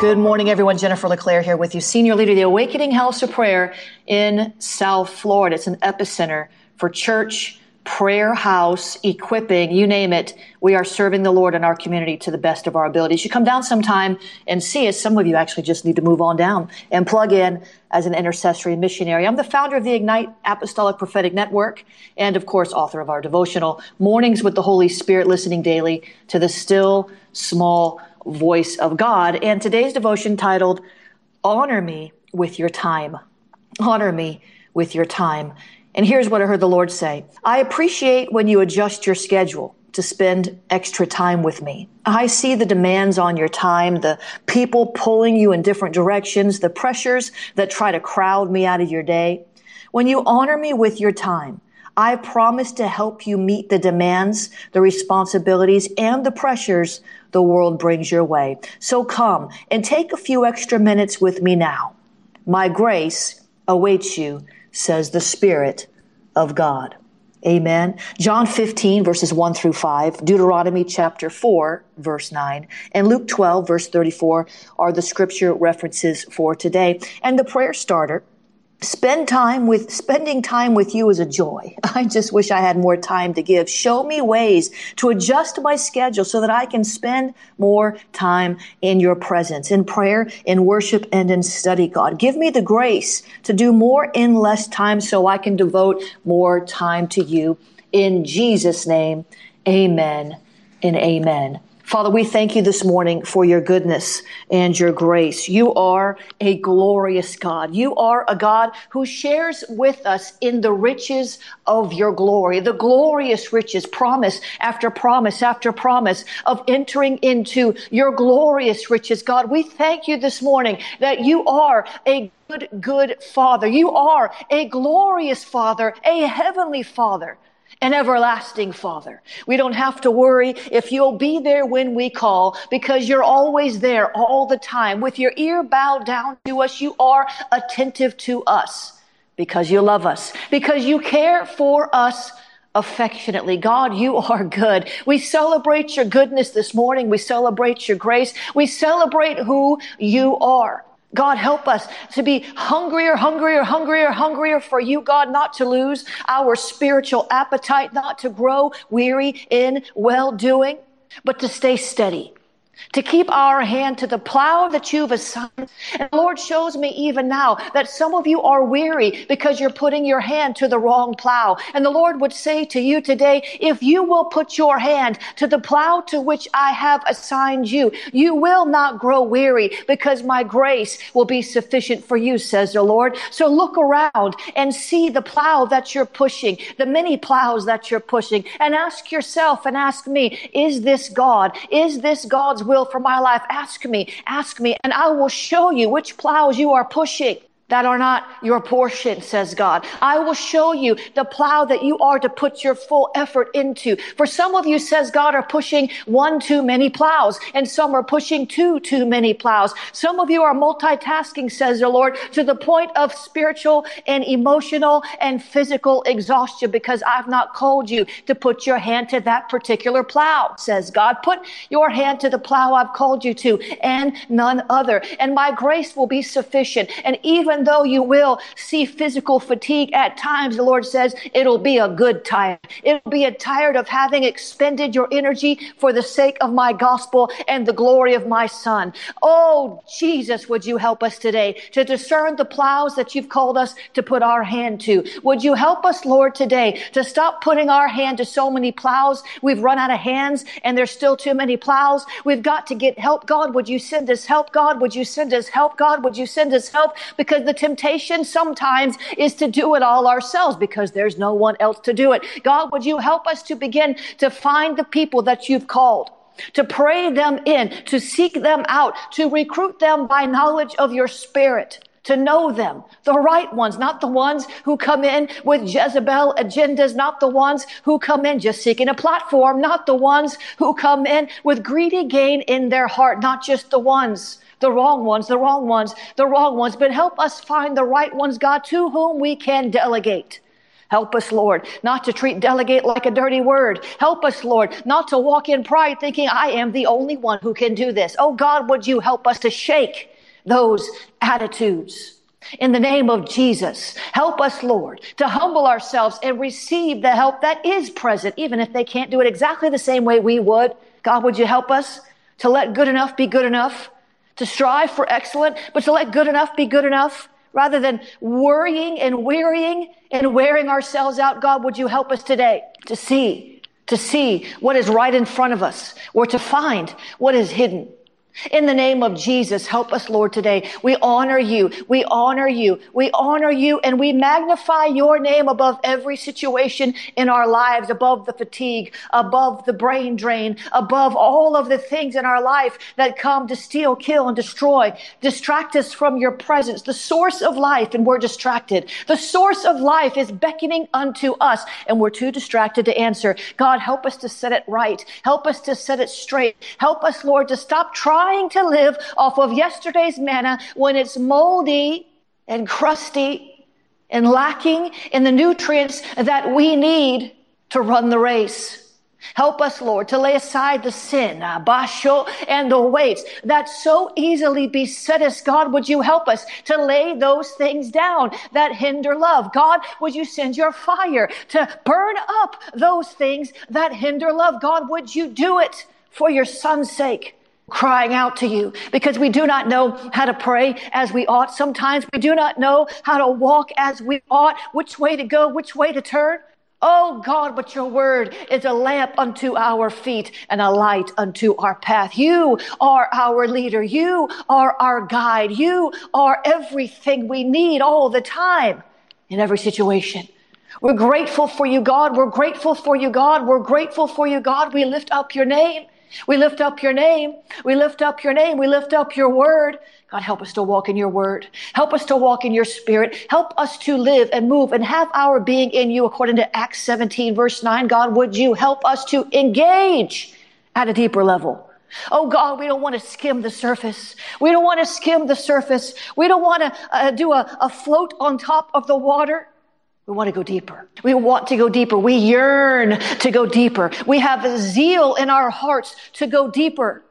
Good morning, everyone. Jennifer LeClaire here with you, Senior Leader of the Awakening House of Prayer in South Florida. It's an epicenter for church, prayer house, equipping, you name it. We are serving the Lord in our community to the best of our abilities. You come down sometime and see us. Some of you actually just need to move on down and plug in as an intercessory missionary. I'm the founder of the Ignite Apostolic Prophetic Network and, of course, author of our devotional Mornings with the Holy Spirit, listening daily to the still small voice of God. And today's devotion titled, Honor Me with Your Time. Honor me with your time. And here's what I heard the Lord say I appreciate when you adjust your schedule to spend extra time with me. I see the demands on your time, the people pulling you in different directions, the pressures that try to crowd me out of your day. When you honor me with your time, I promise to help you meet the demands, the responsibilities, and the pressures the world brings your way. So come and take a few extra minutes with me now. My grace awaits you, says the Spirit of God. Amen. John 15 verses 1 through 5, Deuteronomy chapter 4 verse 9, and Luke 12 verse 34 are the scripture references for today. And the prayer starter spend time with spending time with you is a joy. I just wish i had more time to give. Show me ways to adjust my schedule so that i can spend more time in your presence in prayer in worship and in study god. Give me the grace to do more in less time so i can devote more time to you. In jesus name amen and amen Father, we thank you this morning for your goodness and your grace. You are a glorious God. You are a God who shares with us in the riches of your glory, the glorious riches, promise after promise after promise of entering into your glorious riches. God, we thank you this morning that you are a good, good Father. You are a glorious Father, a heavenly Father an everlasting Father. We don't have to worry if you'll be there when we call because you're always there all the time. With your ear bowed down to us, you are attentive to us because you love us, because you care for us affectionately. God, you are good. We celebrate your goodness this morning. We celebrate your grace. We celebrate who you are. God, help us to be hungrier, hungrier, hungrier, hungrier for you, God, not to lose our spiritual appetite, not to grow weary in well doing, but to stay steady to keep our hand to the plow that you've assigned. And the Lord shows me even now that some of you are weary because you're putting your hand to the wrong plow. And the Lord would say to you today, if you will put your hand to the plow to which I have assigned you, you will not grow weary because my grace will be sufficient for you, says the Lord. So look around and see the plow that you're pushing, the many plows that you're pushing, and ask yourself and ask me, is this God? Is this God's will for my life, ask me, ask me, and I will show you which plows you are pushing that are not your portion, says God. I will show you the plow that you are to put your full effort into. For some of you, says God, are pushing one too many plows, and some are pushing two too many plows. Some of you are multitasking, says the Lord, to the point of spiritual and emotional and physical exhaustion because I've not called you to put your hand to that particular plow, says God. Put your hand to the plow I've called you to and none other. And my grace will be sufficient. And even even though you will see physical fatigue at times, the Lord says it'll be a good tired. It'll be a tired of having expended your energy for the sake of my gospel and the glory of my son. Oh, Jesus, would you help us today to discern the plows that you've called us to put our hand to? Would you help us, Lord, today to stop putting our hand to so many plows? We've run out of hands and there's still too many plows. We've got to get help. God, would you send us help? God, would you send us help? God, would you send us help? Because the temptation sometimes is to do it all ourselves because there's no one else to do it. God, would you help us to begin to find the people that you've called? to pray them in, to seek them out, to recruit them by knowledge of your spirit, to know them, the right ones, not the ones who come in with Jezebel agendas, not the ones who come in just seeking a platform, not the ones who come in with greedy gain in their heart, not just the ones the wrong ones, the wrong ones, the wrong ones, but help us find the right ones, God, to whom we can delegate. Help us, Lord, not to treat delegate like a dirty word. Help us, Lord, not to walk in pride thinking I am the only one who can do this. Oh God, would you help us to shake those attitudes? In the name of Jesus, help us, Lord, to humble ourselves and receive the help that is present, even if they can't do it exactly the same way we would. God, would you help us to let good enough be good enough, to strive for excellent, but to let good enough be good enough? rather than worrying and wearying and wearing ourselves out. God, would you help us today to see, to see what is right in front of us or to find what is hidden. In the name of Jesus, help us, Lord, today. We honor you. We honor you. We honor you and we magnify your name above every situation in our lives, above the fatigue, above the brain drain, above all of the things in our life that come to steal, kill, and destroy. Distract us from your presence, the source of life, and we're distracted. The source of life is beckoning unto us, and we're too distracted to answer. God, help us to set it right. Help us to set it straight. Help us, Lord, to stop trying trying to live off of yesterday's manna when it's moldy and crusty and lacking in the nutrients that we need to run the race. Help us, Lord, to lay aside the sin, uh, basho, and the weights that so easily beset us. God, would you help us to lay those things down that hinder love? God, would you send your fire to burn up those things that hinder love? God, would you do it for your son's sake? Crying out to you because we do not know how to pray as we ought. Sometimes we do not know how to walk as we ought, which way to go, which way to turn. Oh God, but your word is a lamp unto our feet and a light unto our path. You are our leader. You are our guide. You are everything we need all the time in every situation. We're grateful for you, God. We're grateful for you, God. We're grateful for you, God. We lift up your name. We lift up your name. We lift up your name. We lift up your word. God, help us to walk in your word. Help us to walk in your spirit. Help us to live and move and have our being in you according to Acts 17 verse 9. God, would you help us to engage at a deeper level? Oh God, we don't want to skim the surface. We don't want to skim the surface. We don't want to uh, do a, a float on top of the water. We want to go deeper. We want to go deeper. We yearn to go deeper. We have a zeal in our hearts to go deeper.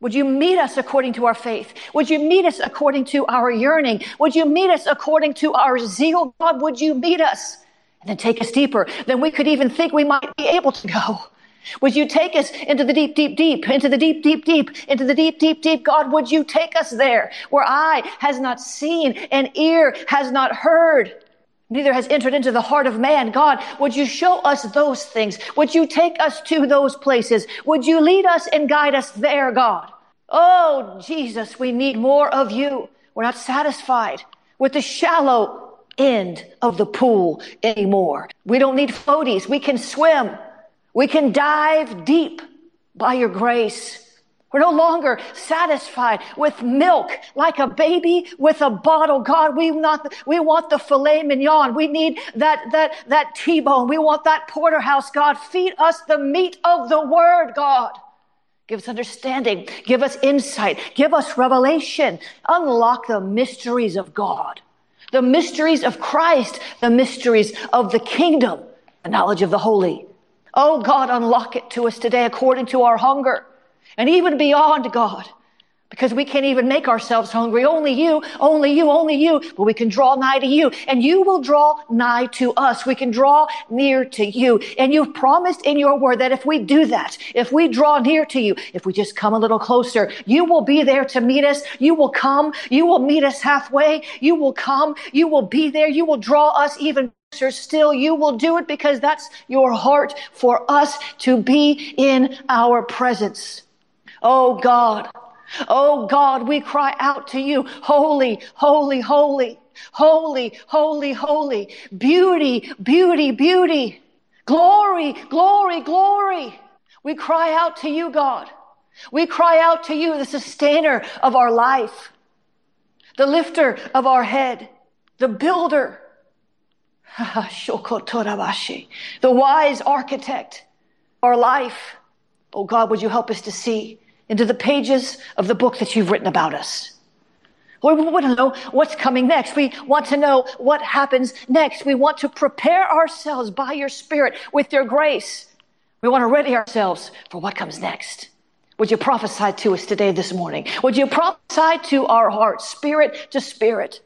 Would you meet us according to our faith? Would you meet us according to our yearning? Would you meet us according to our zeal? God, would you meet us and then take us deeper than we could even think we might be able to go? Would you take us into the deep, deep, deep, into the deep, deep, deep, into the deep, deep, deep? God, would you take us there where eye has not seen and ear has not heard? Neither has entered into the heart of man. God, would you show us those things? Would you take us to those places? Would you lead us and guide us there, God? Oh, Jesus, we need more of you. We're not satisfied with the shallow end of the pool anymore. We don't need floaties. We can swim. We can dive deep by your grace. We're no longer satisfied with milk like a baby with a bottle. God, we not, we want the filet mignon. We need that, that, that T-bone. We want that porterhouse. God, feed us the meat of the word, God. Give us understanding. Give us insight. Give us revelation. Unlock the mysteries of God, the mysteries of Christ, the mysteries of the kingdom, the knowledge of the holy. Oh God, unlock it to us today according to our hunger and even beyond God, because we can't even make ourselves hungry. Only you, only you, only you. But we can draw nigh to you and you will draw nigh to us. We can draw near to you. And you've promised in your word that if we do that, if we draw near to you, if we just come a little closer, you will be there to meet us. You will come. You will meet us halfway. You will come. You will be there. You will draw us even closer still. You will do it because that's your heart for us to be in our presence. Oh God. Oh God, we cry out to you, holy, holy, holy, holy, holy, holy, beauty, beauty, beauty, glory, glory, glory. We cry out to you, God. We cry out to you, the sustainer of our life, the lifter of our head, the builder, the wise architect, our life. Oh God, would you help us to see into the pages of the book that you've written about us. We want to know what's coming next. We want to know what happens next. We want to prepare ourselves by your Spirit with your grace. We want to ready ourselves for what comes next. Would you prophesy to us today, this morning? Would you prophesy to our hearts, spirit to spirit?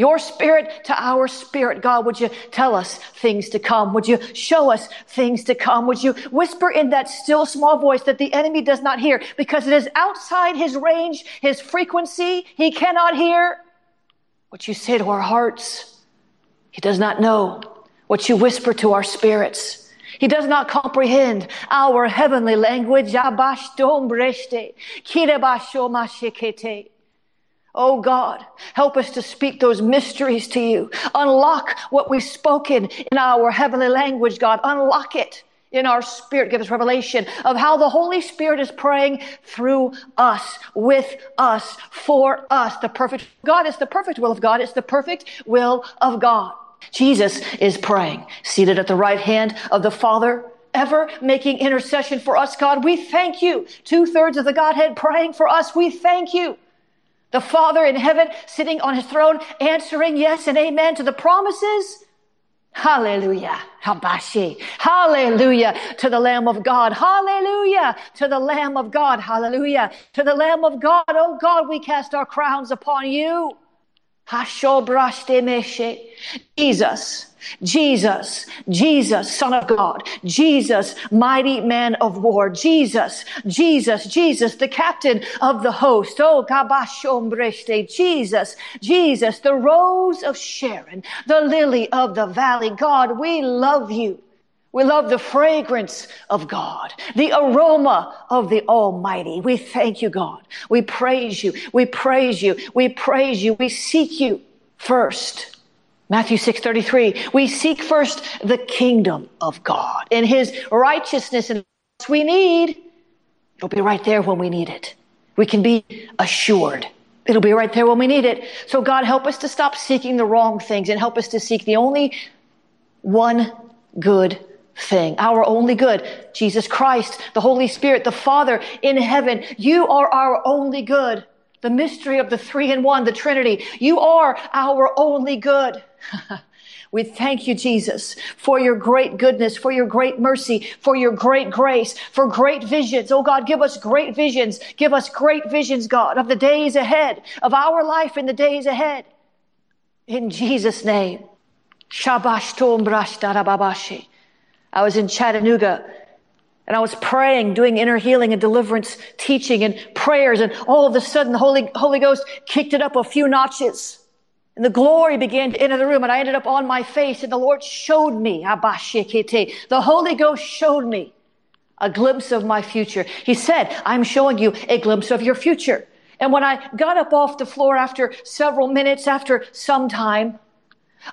Your spirit to our spirit. God, would you tell us things to come? Would you show us things to come? Would you whisper in that still small voice that the enemy does not hear because it is outside his range, his frequency? He cannot hear what you say to our hearts. He does not know what you whisper to our spirits. He does not comprehend our heavenly language. Oh God, help us to speak those mysteries to you. Unlock what we've spoken in our heavenly language, God. Unlock it in our spirit. Give us revelation of how the Holy Spirit is praying through us, with us, for us. The perfect God is the perfect will of God. It's the perfect will of God. Jesus is praying, seated at the right hand of the Father, ever making intercession for us, God. We thank you. Two thirds of the Godhead praying for us. We thank you. The Father in heaven sitting on his throne, answering yes and amen to the promises. Hallelujah. Habashi. Hallelujah to the Lamb of God. Hallelujah to the Lamb of God. Hallelujah to the Lamb of God. Oh God, we cast our crowns upon you. Jesus. Jesus, Jesus, Son of God, Jesus, mighty man of war, Jesus, Jesus, Jesus, the captain of the host, oh, Kabashombreste, Jesus, Jesus, the rose of Sharon, the lily of the valley. God, we love you. We love the fragrance of God, the aroma of the Almighty. We thank you, God. We praise you. We praise you. We praise you. We seek you first. Matthew 6:33 we seek first the kingdom of God and his righteousness and we need it'll be right there when we need it we can be assured it'll be right there when we need it so God help us to stop seeking the wrong things and help us to seek the only one good thing our only good Jesus Christ the Holy Spirit the Father in heaven you are our only good the mystery of the three in one, the Trinity. You are our only good. we thank you, Jesus, for your great goodness, for your great mercy, for your great grace, for great visions. Oh God, give us great visions. Give us great visions, God, of the days ahead, of our life in the days ahead. In Jesus' name. I was in Chattanooga and I was praying, doing inner healing and deliverance teaching and prayers. And all of a sudden the Holy, Holy Ghost kicked it up a few notches. And the glory began to enter the room and I ended up on my face and the Lord showed me, the Holy Ghost showed me a glimpse of my future. He said, I'm showing you a glimpse of your future. And when I got up off the floor after several minutes, after some time,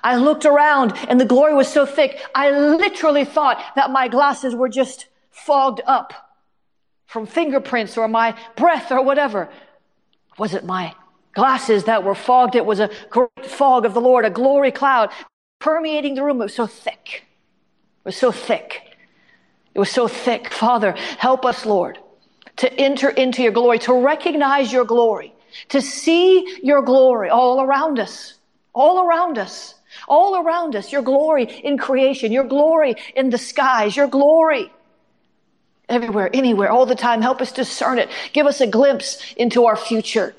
I looked around and the glory was so thick, I literally thought that my glasses were just fogged up from fingerprints or my breath or whatever. Was it my glasses that were fogged? It was a great fog of the Lord, a glory cloud permeating the room. It was so thick. It was so thick. It was so thick. Father, help us, Lord, to enter into your glory, to recognize your glory, to see your glory all around us, all around us, all around us, your glory in creation, your glory in the skies, your glory everywhere, anywhere, all the time. Help us discern it. Give us a glimpse into our future.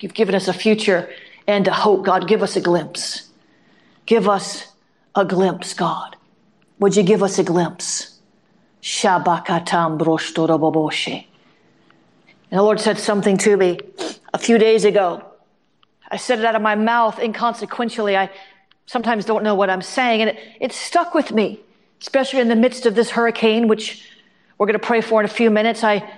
You've given us a future and a hope, God. Give us a glimpse. Give us a glimpse, God. Would you give us a glimpse? Shabakatam broshtoraboboshe. And the Lord said something to me a few days ago. I said it out of my mouth inconsequentially. I sometimes don't know what I'm saying, and it, it stuck with me, especially in the midst of this hurricane, which we're going to pray for in a few minutes. I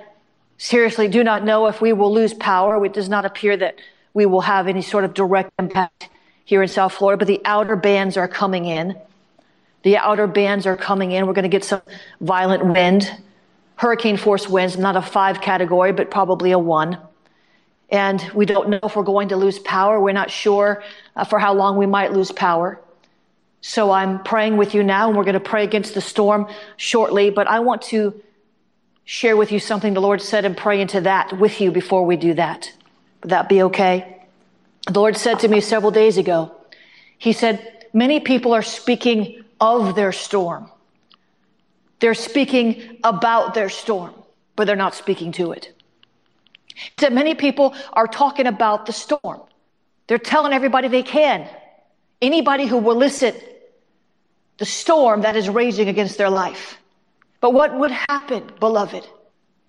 seriously do not know if we will lose power. It does not appear that we will have any sort of direct impact here in South Florida, but the outer bands are coming in. The outer bands are coming in. We're going to get some violent wind, hurricane force winds, not a five category, but probably a one. And we don't know if we're going to lose power. We're not sure uh, for how long we might lose power. So I'm praying with you now, and we're going to pray against the storm shortly. But I want to share with you something the Lord said and pray into that with you before we do that. Would that be okay? The Lord said to me several days ago, He said, Many people are speaking of their storm. They're speaking about their storm, but they're not speaking to it. He said, Many people are talking about the storm. They're telling everybody they can, anybody who will listen, the storm that is raging against their life. But what would happen, beloved?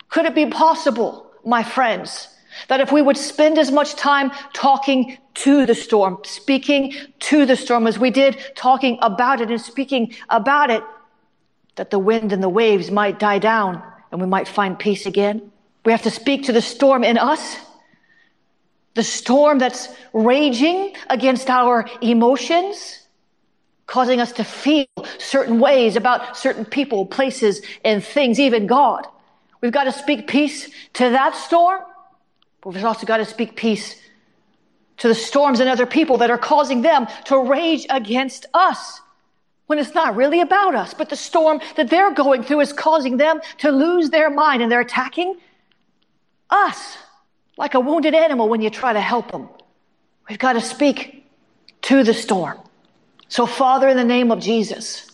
Could it be possible, my friends, that if we would spend as much time talking to the storm, speaking to the storm as we did talking about it and speaking about it, that the wind and the waves might die down and we might find peace again? We have to speak to the storm in us, the storm that's raging against our emotions, causing us to feel certain ways about certain people, places, and things, even God. We've got to speak peace to that storm, but we've also got to speak peace to the storms and other people that are causing them to rage against us when it's not really about us, but the storm that they're going through is causing them to lose their mind and they're attacking us like a wounded animal when you try to help them. We've got to speak to the storm. So, Father, in the name of Jesus,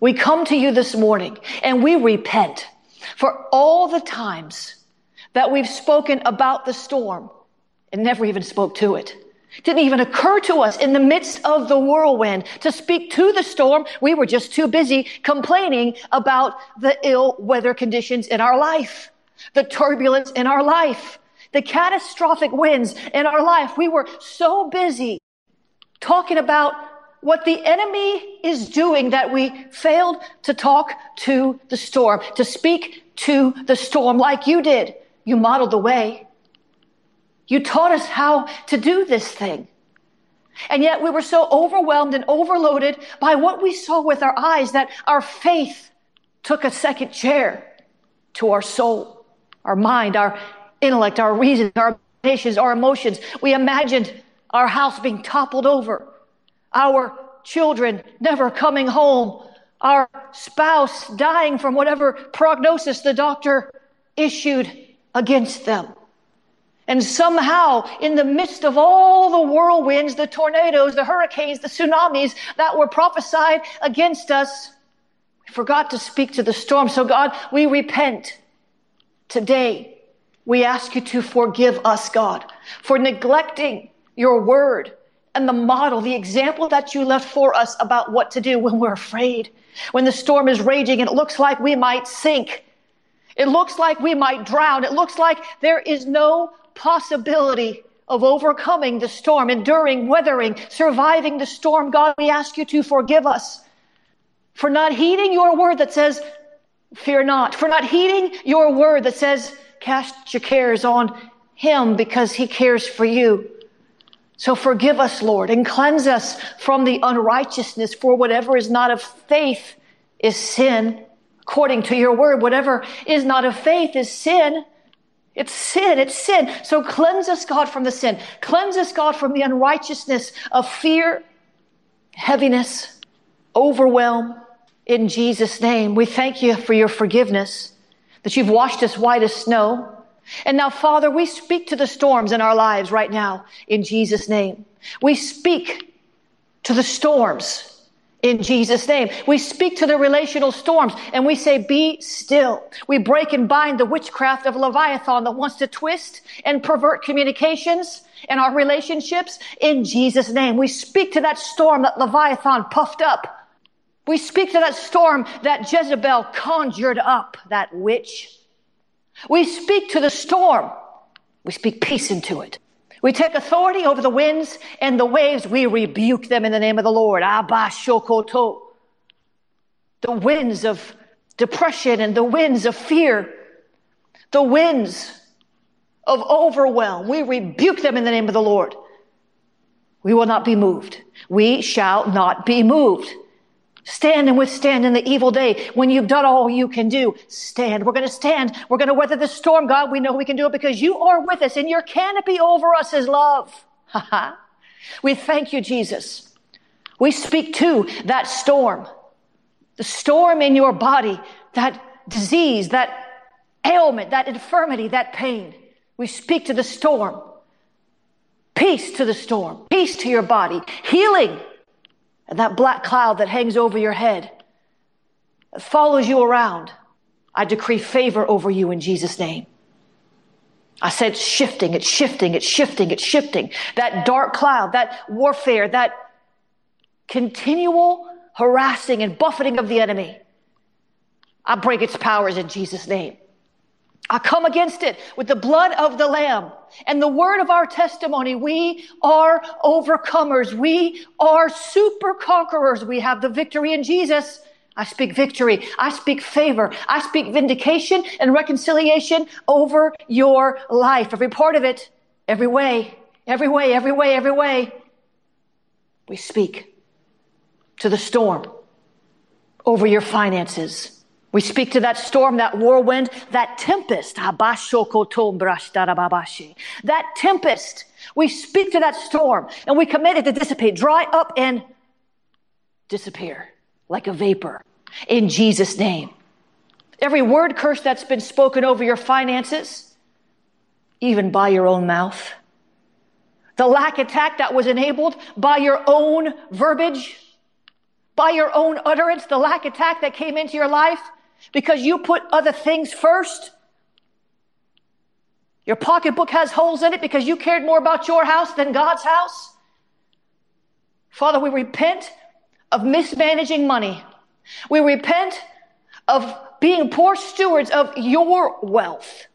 we come to you this morning and we repent for all the times that we've spoken about the storm and never even spoke to it. Didn't even occur to us in the midst of the whirlwind to speak to the storm. We were just too busy complaining about the ill weather conditions in our life, the turbulence in our life, the catastrophic winds in our life. We were so busy talking about what the enemy is doing that we failed to talk to the storm, to speak to the storm like you did. You modeled the way. You taught us how to do this thing. And yet we were so overwhelmed and overloaded by what we saw with our eyes that our faith took a second chair to our soul, our mind, our intellect, our reason, our imaginations, our emotions. We imagined our house being toppled over our children never coming home, our spouse dying from whatever prognosis the doctor issued against them. And somehow, in the midst of all the whirlwinds, the tornadoes, the hurricanes, the tsunamis that were prophesied against us, we forgot to speak to the storm. So, God, we repent today. We ask you to forgive us, God, for neglecting your word, and the model, the example that you left for us about what to do when we're afraid, when the storm is raging and it looks like we might sink. It looks like we might drown. It looks like there is no possibility of overcoming the storm, enduring, weathering, surviving the storm. God, we ask you to forgive us for not heeding your word that says, fear not, for not heeding your word that says, cast your cares on him because he cares for you. So forgive us, Lord, and cleanse us from the unrighteousness, for whatever is not of faith is sin. According to your word, whatever is not of faith is sin. It's sin. It's sin. So cleanse us, God, from the sin. Cleanse us, God, from the unrighteousness of fear, heaviness, overwhelm. In Jesus' name, we thank you for your forgiveness, that you've washed us white as snow. And now, Father, we speak to the storms in our lives right now in Jesus' name. We speak to the storms in Jesus' name. We speak to the relational storms and we say, be still. We break and bind the witchcraft of Leviathan that wants to twist and pervert communications and our relationships in Jesus' name. We speak to that storm that Leviathan puffed up. We speak to that storm that Jezebel conjured up, that witch. We speak to the storm. We speak peace into it. We take authority over the winds and the waves. We rebuke them in the name of the Lord. Abba shokoto. The winds of depression and the winds of fear, the winds of overwhelm. We rebuke them in the name of the Lord. We will not be moved. We shall not be moved. Stand and withstand in the evil day. When you've done all you can do, stand. We're going to stand. We're going to weather the storm, God. We know we can do it because you are with us and your canopy over us is love. we thank you, Jesus. We speak to that storm, the storm in your body, that disease, that ailment, that infirmity, that pain. We speak to the storm. Peace to the storm, peace to your body, healing and that black cloud that hangs over your head, that follows you around, I decree favor over you in Jesus' name. I said it's shifting, it's shifting, it's shifting, it's shifting. That dark cloud, that warfare, that continual harassing and buffeting of the enemy. I break its powers in Jesus' name. I come against it with the blood of the Lamb and the word of our testimony. We are overcomers. We are super conquerors. We have the victory in Jesus. I speak victory. I speak favor. I speak vindication and reconciliation over your life. Every part of it, every way, every way, every way, every way. We speak to the storm over your finances we speak to that storm, that whirlwind, that tempest. That tempest. We speak to that storm and we command it to dissipate, dry up and disappear like a vapor in Jesus' name. Every word curse that's been spoken over your finances, even by your own mouth. The lack attack that was enabled by your own verbiage, by your own utterance, the lack attack that came into your life, because you put other things first. Your pocketbook has holes in it because you cared more about your house than God's house. Father, we repent of mismanaging money. We repent of being poor stewards of your wealth,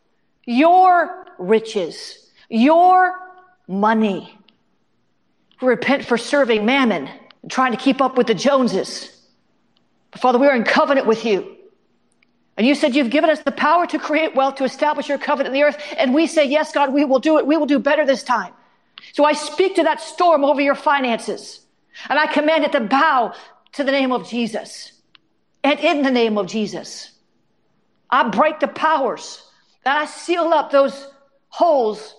your riches, your money. We repent for serving mammon and trying to keep up with the Joneses. But Father, we are in covenant with you. And you said you've given us the power to create wealth, to establish your covenant in the earth. And we say, yes, God, we will do it. We will do better this time. So I speak to that storm over your finances and I command it to bow to the name of Jesus and in the name of Jesus. I break the powers and I seal up those holes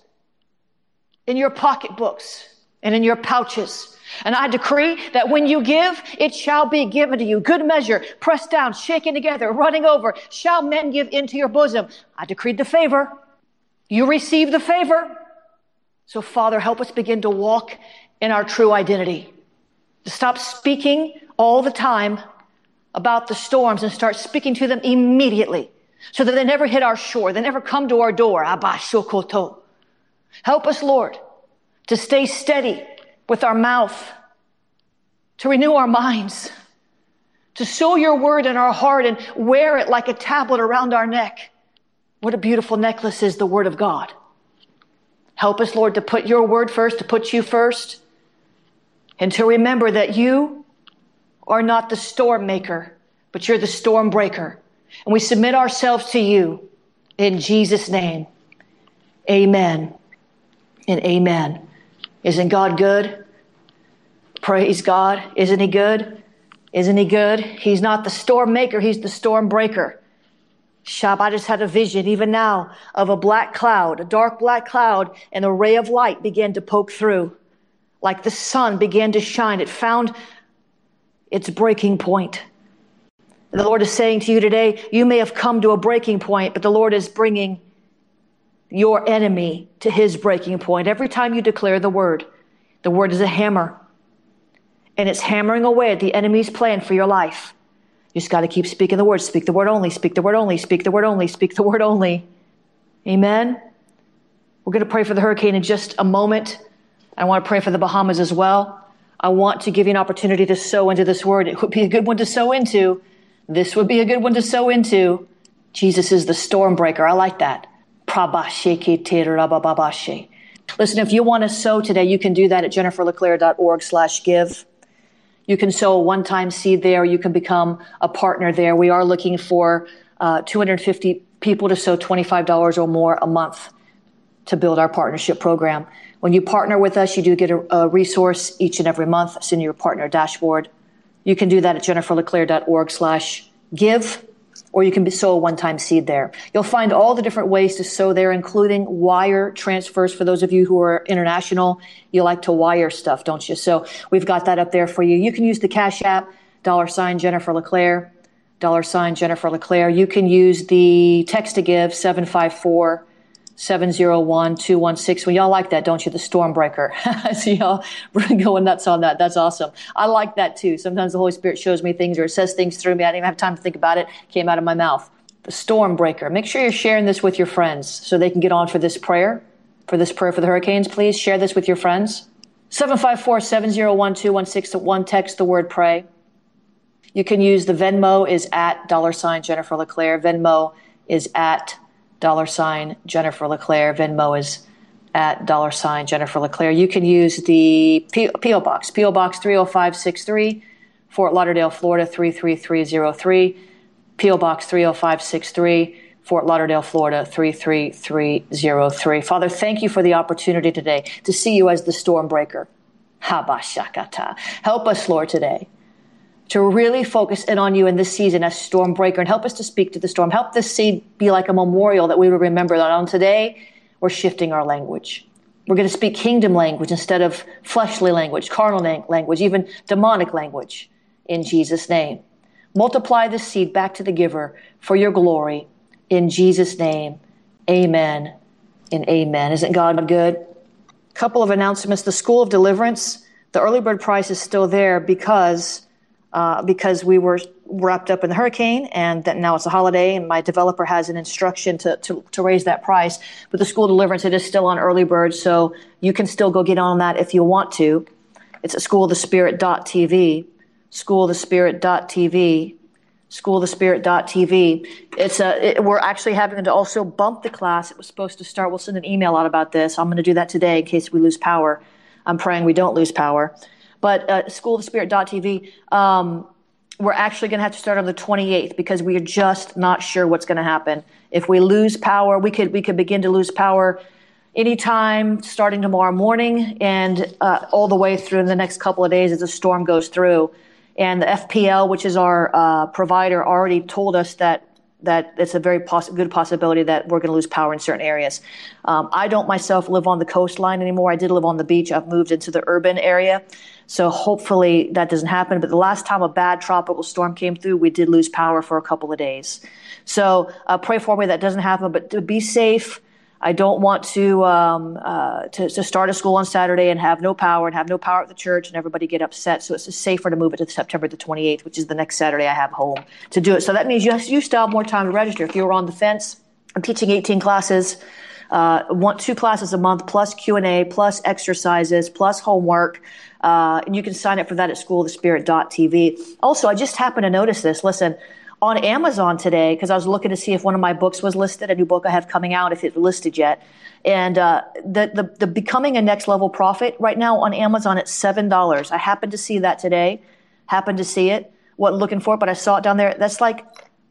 in your pocketbooks and in your pouches and I decree that when you give, it shall be given to you. Good measure, pressed down, shaken together, running over, shall men give into your bosom. I decreed the favor. You receive the favor. So, Father, help us begin to walk in our true identity. To stop speaking all the time about the storms and start speaking to them immediately so that they never hit our shore. They never come to our door. Help us, Lord, to stay steady with our mouth, to renew our minds, to sow your word in our heart and wear it like a tablet around our neck. What a beautiful necklace is the word of God. Help us, Lord, to put your word first, to put you first, and to remember that you are not the storm maker, but you're the storm breaker. And we submit ourselves to you in Jesus' name. Amen and amen. Isn't God good? Praise God. Isn't He good? Isn't He good? He's not the storm maker, He's the storm breaker. Shab, I just had a vision even now of a black cloud, a dark black cloud, and a ray of light began to poke through. Like the sun began to shine. It found its breaking point. And the Lord is saying to you today, you may have come to a breaking point, but the Lord is bringing your enemy to his breaking point. Every time you declare the word, the word is a hammer. and it's hammering away at the enemy's plan for your life. You just got to keep speaking the word. Speak the word only, speak the word only, speak the word only, speak the word only. Amen. We're going to pray for the hurricane in just a moment. I want to pray for the Bahamas as well. I want to give you an opportunity to sow into this word. It would be a good one to sow into. This would be a good one to sow into. Jesus is the storm breaker. I like that. Listen, if you want to sow today, you can do that at jenniferleclaire.org slash give. You can sow a one-time seed there. You can become a partner there. We are looking for uh, 250 people to sow $25 or more a month to build our partnership program. When you partner with us, you do get a, a resource each and every month. It's in your partner dashboard. You can do that at jenniferleclaire.org slash give or you can sow a one-time seed there. You'll find all the different ways to sow there, including wire transfers. For those of you who are international, you like to wire stuff, don't you? So we've got that up there for you. You can use the Cash App, dollar sign Jennifer LeClaire, dollar sign Jennifer LeClaire. You can use the text to give, 754 701 216. Well, y'all like that, don't you? The Stormbreaker. I see y'all going nuts on that. That's awesome. I like that too. Sometimes the Holy Spirit shows me things or it says things through me. I didn't even have time to think about it. it came out of my mouth. The Stormbreaker. Make sure you're sharing this with your friends so they can get on for this prayer, for this prayer for the hurricanes. Please share this with your friends. 754 701 216 text the word pray. You can use the Venmo is at dollar sign Jennifer LeClaire. Venmo is at dollar sign Jennifer LeClaire. Venmo is at dollar sign Jennifer LeClaire. You can use the P.O. Box, P.O. Box 30563, Fort Lauderdale, Florida 33303. P.O. Box 30563, Fort Lauderdale, Florida 33303. Father, thank you for the opportunity today to see you as the storm breaker. Habashakata. Help us, Lord, today to really focus in on you in this season as storm breaker and help us to speak to the storm. Help this seed be like a memorial that we will remember that on today we're shifting our language. We're going to speak kingdom language instead of fleshly language, carnal language, even demonic language in Jesus' name. Multiply this seed back to the giver for your glory in Jesus' name. Amen and amen. Isn't God good? Couple of announcements. The School of Deliverance, the early bird price is still there because uh, because we were wrapped up in the hurricane and that now it's a holiday and my developer has an instruction to, to, to raise that price. But the school deliverance, it is still on early bird, so you can still go get on that if you want to. It's at schoolofthespirit.tv, schoolofthespirit.tv, schoolofthespirit.tv. It's a, it, we're actually having to also bump the class. It was supposed to start. We'll send an email out about this. I'm going to do that today in case we lose power. I'm praying we don't lose power. But uh, schoolofthespirit.tv, um, we're actually going to have to start on the 28th because we are just not sure what's going to happen. If we lose power, we could we could begin to lose power anytime starting tomorrow morning and uh, all the way through the next couple of days as the storm goes through. And the FPL, which is our uh, provider, already told us that that it's a very poss- good possibility that we're going to lose power in certain areas. Um, I don't myself live on the coastline anymore. I did live on the beach. I've moved into the urban area. So hopefully that doesn't happen. But the last time a bad tropical storm came through, we did lose power for a couple of days. So uh, pray for me that doesn't happen. But be safe. I don't want to, um, uh, to, to start a school on Saturday and have no power and have no power at the church and everybody get upset. So it's safer to move it to September the 28th, which is the next Saturday I have home to do it. So that means you, you still have more time to register. If you were on the fence, I'm teaching 18 classes. Uh, want two classes a month plus q&a plus exercises plus homework uh, and you can sign up for that at schoolofthespirit.tv also i just happened to notice this listen on Amazon today because I was looking to see if one of my books was listed, a new book I have coming out, if it's listed yet. And uh, the, the, the becoming a next level Prophet right now on Amazon it's seven dollars. I happened to see that today. Happened to see it. wasn't looking for it, but I saw it down there. That's like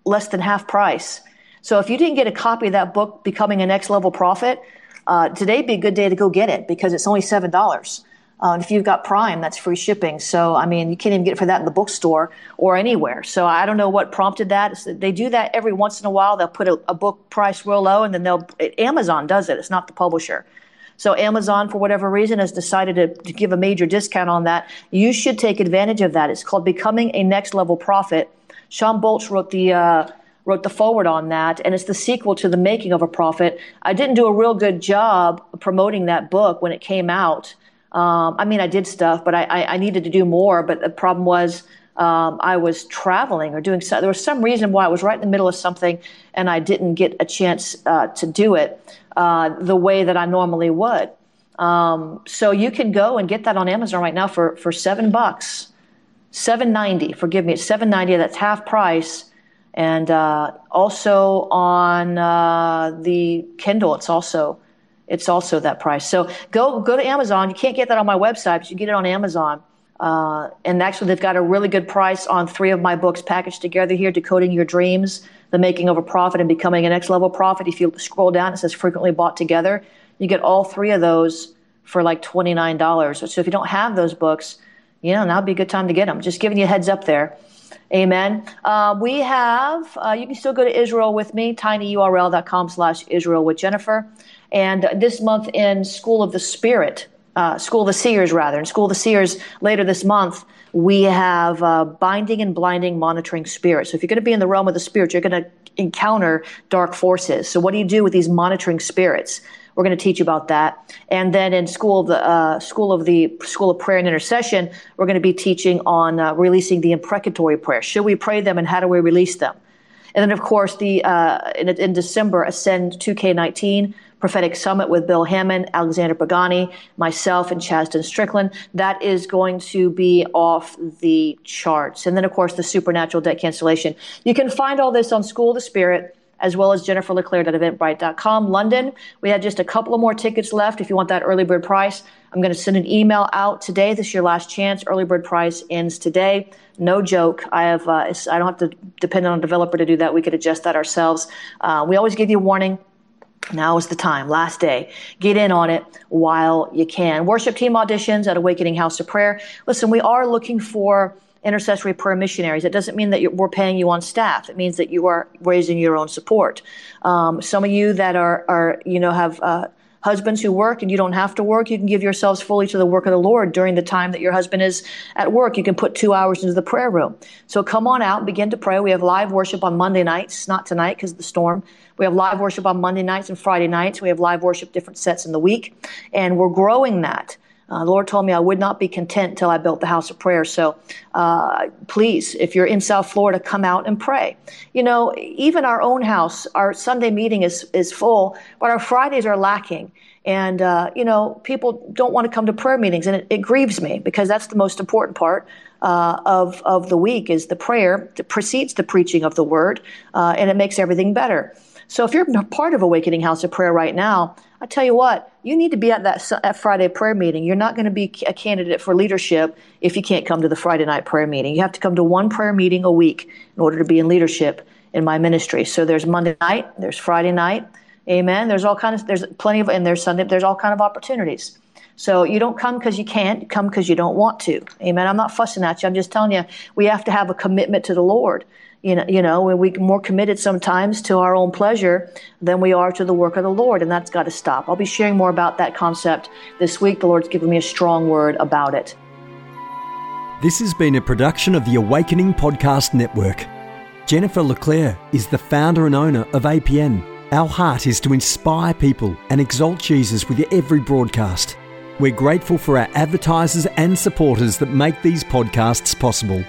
less than half price. So if you didn't get a copy of that book, Becoming a Next Level Prophet, uh, today'd be a good day to go get it because it's only seven dollars. Uh, if you've got Prime, that's free shipping. So, I mean, you can't even get it for that in the bookstore or anywhere. So, I don't know what prompted that. They do that every once in a while. They'll put a, a book price real low, and then they'll. Amazon does it. It's not the publisher. So, Amazon, for whatever reason, has decided to, to give a major discount on that. You should take advantage of that. It's called Becoming a Next Level Prophet. Shawn Bolz wrote the. Uh, wrote the foreword on that, and it's the sequel to The Making of a Prophet. I didn't do a real good job promoting that book when it came out Um, I mean, I did stuff, but I, I, I, needed to do more. But the problem was um, I was traveling or doing so. There was some reason why I was right in the middle of something and I didn't get a chance uh, to do it uh, the way that I normally would. Um, so you can go and get that on Amazon right now for, for seven bucks, seven ninety. Forgive me, it's seven ninety. That's half price. And uh, also on uh, the Kindle, it's also it's also that price. So go go to Amazon. You can't get that on my website, but you get it on Amazon. Uh, and actually, they've got a really good price on three of my books packaged together here Decoding Your Dreams, The Making of a Prophet, and Becoming an Next Level Prophet. If you scroll down, it says frequently bought together. You get all three of those for like $29. So if you don't have those books, you know, now would be a good time to get them. Just giving you a heads up there. Amen. Uh, we have, uh, you can still go to Israel with me, tinyurl.com slash Israel with Jennifer. And this month in School of the Spirit, uh, School of the Seers, rather, in School of the Seers later this month, we have uh, binding and blinding monitoring spirits. So if you're going to be in the realm of the spirit, you're going to encounter dark forces. So what do you do with these monitoring spirits? We're going to teach you about that. And then in school of the uh, school of the school of prayer and intercession, we're going to be teaching on uh, releasing the imprecatory prayer. Should we pray them, and how do we release them? And then, of course, the uh, in, in December, Ascend 2K19 prophetic summit with Bill Hamon, Alexander Pagani, myself, and Chaston Strickland. That is going to be off the charts. And then, of course, the supernatural debt cancellation. You can find all this on School of the Spirit as well as jenniferleclaire.eventbrite.com. London, we had just a couple of more tickets left. If you want that early bird price, I'm going to send an email out today. This is your last chance. Early bird price ends today. No joke. I have. Uh, I don't have to depend on a developer to do that. We could adjust that ourselves. Uh, we always give you a warning. Now is the time, last day. Get in on it while you can. Worship team auditions at Awakening House of Prayer. Listen, we are looking for intercessory prayer missionaries. It doesn't mean that we're paying you on staff. It means that you are raising your own support. Um, some of you that are, are you know, have uh, husbands who work and you don't have to work, you can give yourselves fully to the work of the Lord during the time that your husband is at work. You can put two hours into the prayer room. So come on out begin to pray. We have live worship on Monday nights, not tonight because of the storm. We have live worship on Monday nights and Friday nights. We have live worship different sets in the week, and we're growing that. Uh, the Lord told me I would not be content until I built the house of prayer. So uh, please, if you're in South Florida, come out and pray. You know, even our own house, our Sunday meeting is, is full, but our Fridays are lacking. And, uh, you know, people don't want to come to prayer meetings, and it, it grieves me because that's the most important part. Uh, of of the week is the prayer that precedes the preaching of the word, uh, and it makes everything better. So if you're part of Awakening House of Prayer right now, I tell you what, you need to be at that, that Friday prayer meeting. You're not going to be a candidate for leadership if you can't come to the Friday night prayer meeting. You have to come to one prayer meeting a week in order to be in leadership in my ministry. So there's Monday night, there's Friday night, amen. There's all kinds of, there's plenty of, and there's Sunday, there's all kind of opportunities. So you don't come because you can't, come because you don't want to. Amen. I'm not fussing at you. I'm just telling you, we have to have a commitment to the Lord you know, you know, we're more committed sometimes to our own pleasure than we are to the work of the Lord, and that's got to stop. I'll be sharing more about that concept this week. The Lord's given me a strong word about it. This has been a production of the Awakening Podcast Network. Jennifer LeClaire is the founder and owner of APN. Our heart is to inspire people and exalt Jesus with every broadcast. We're grateful for our advertisers and supporters that make these podcasts possible.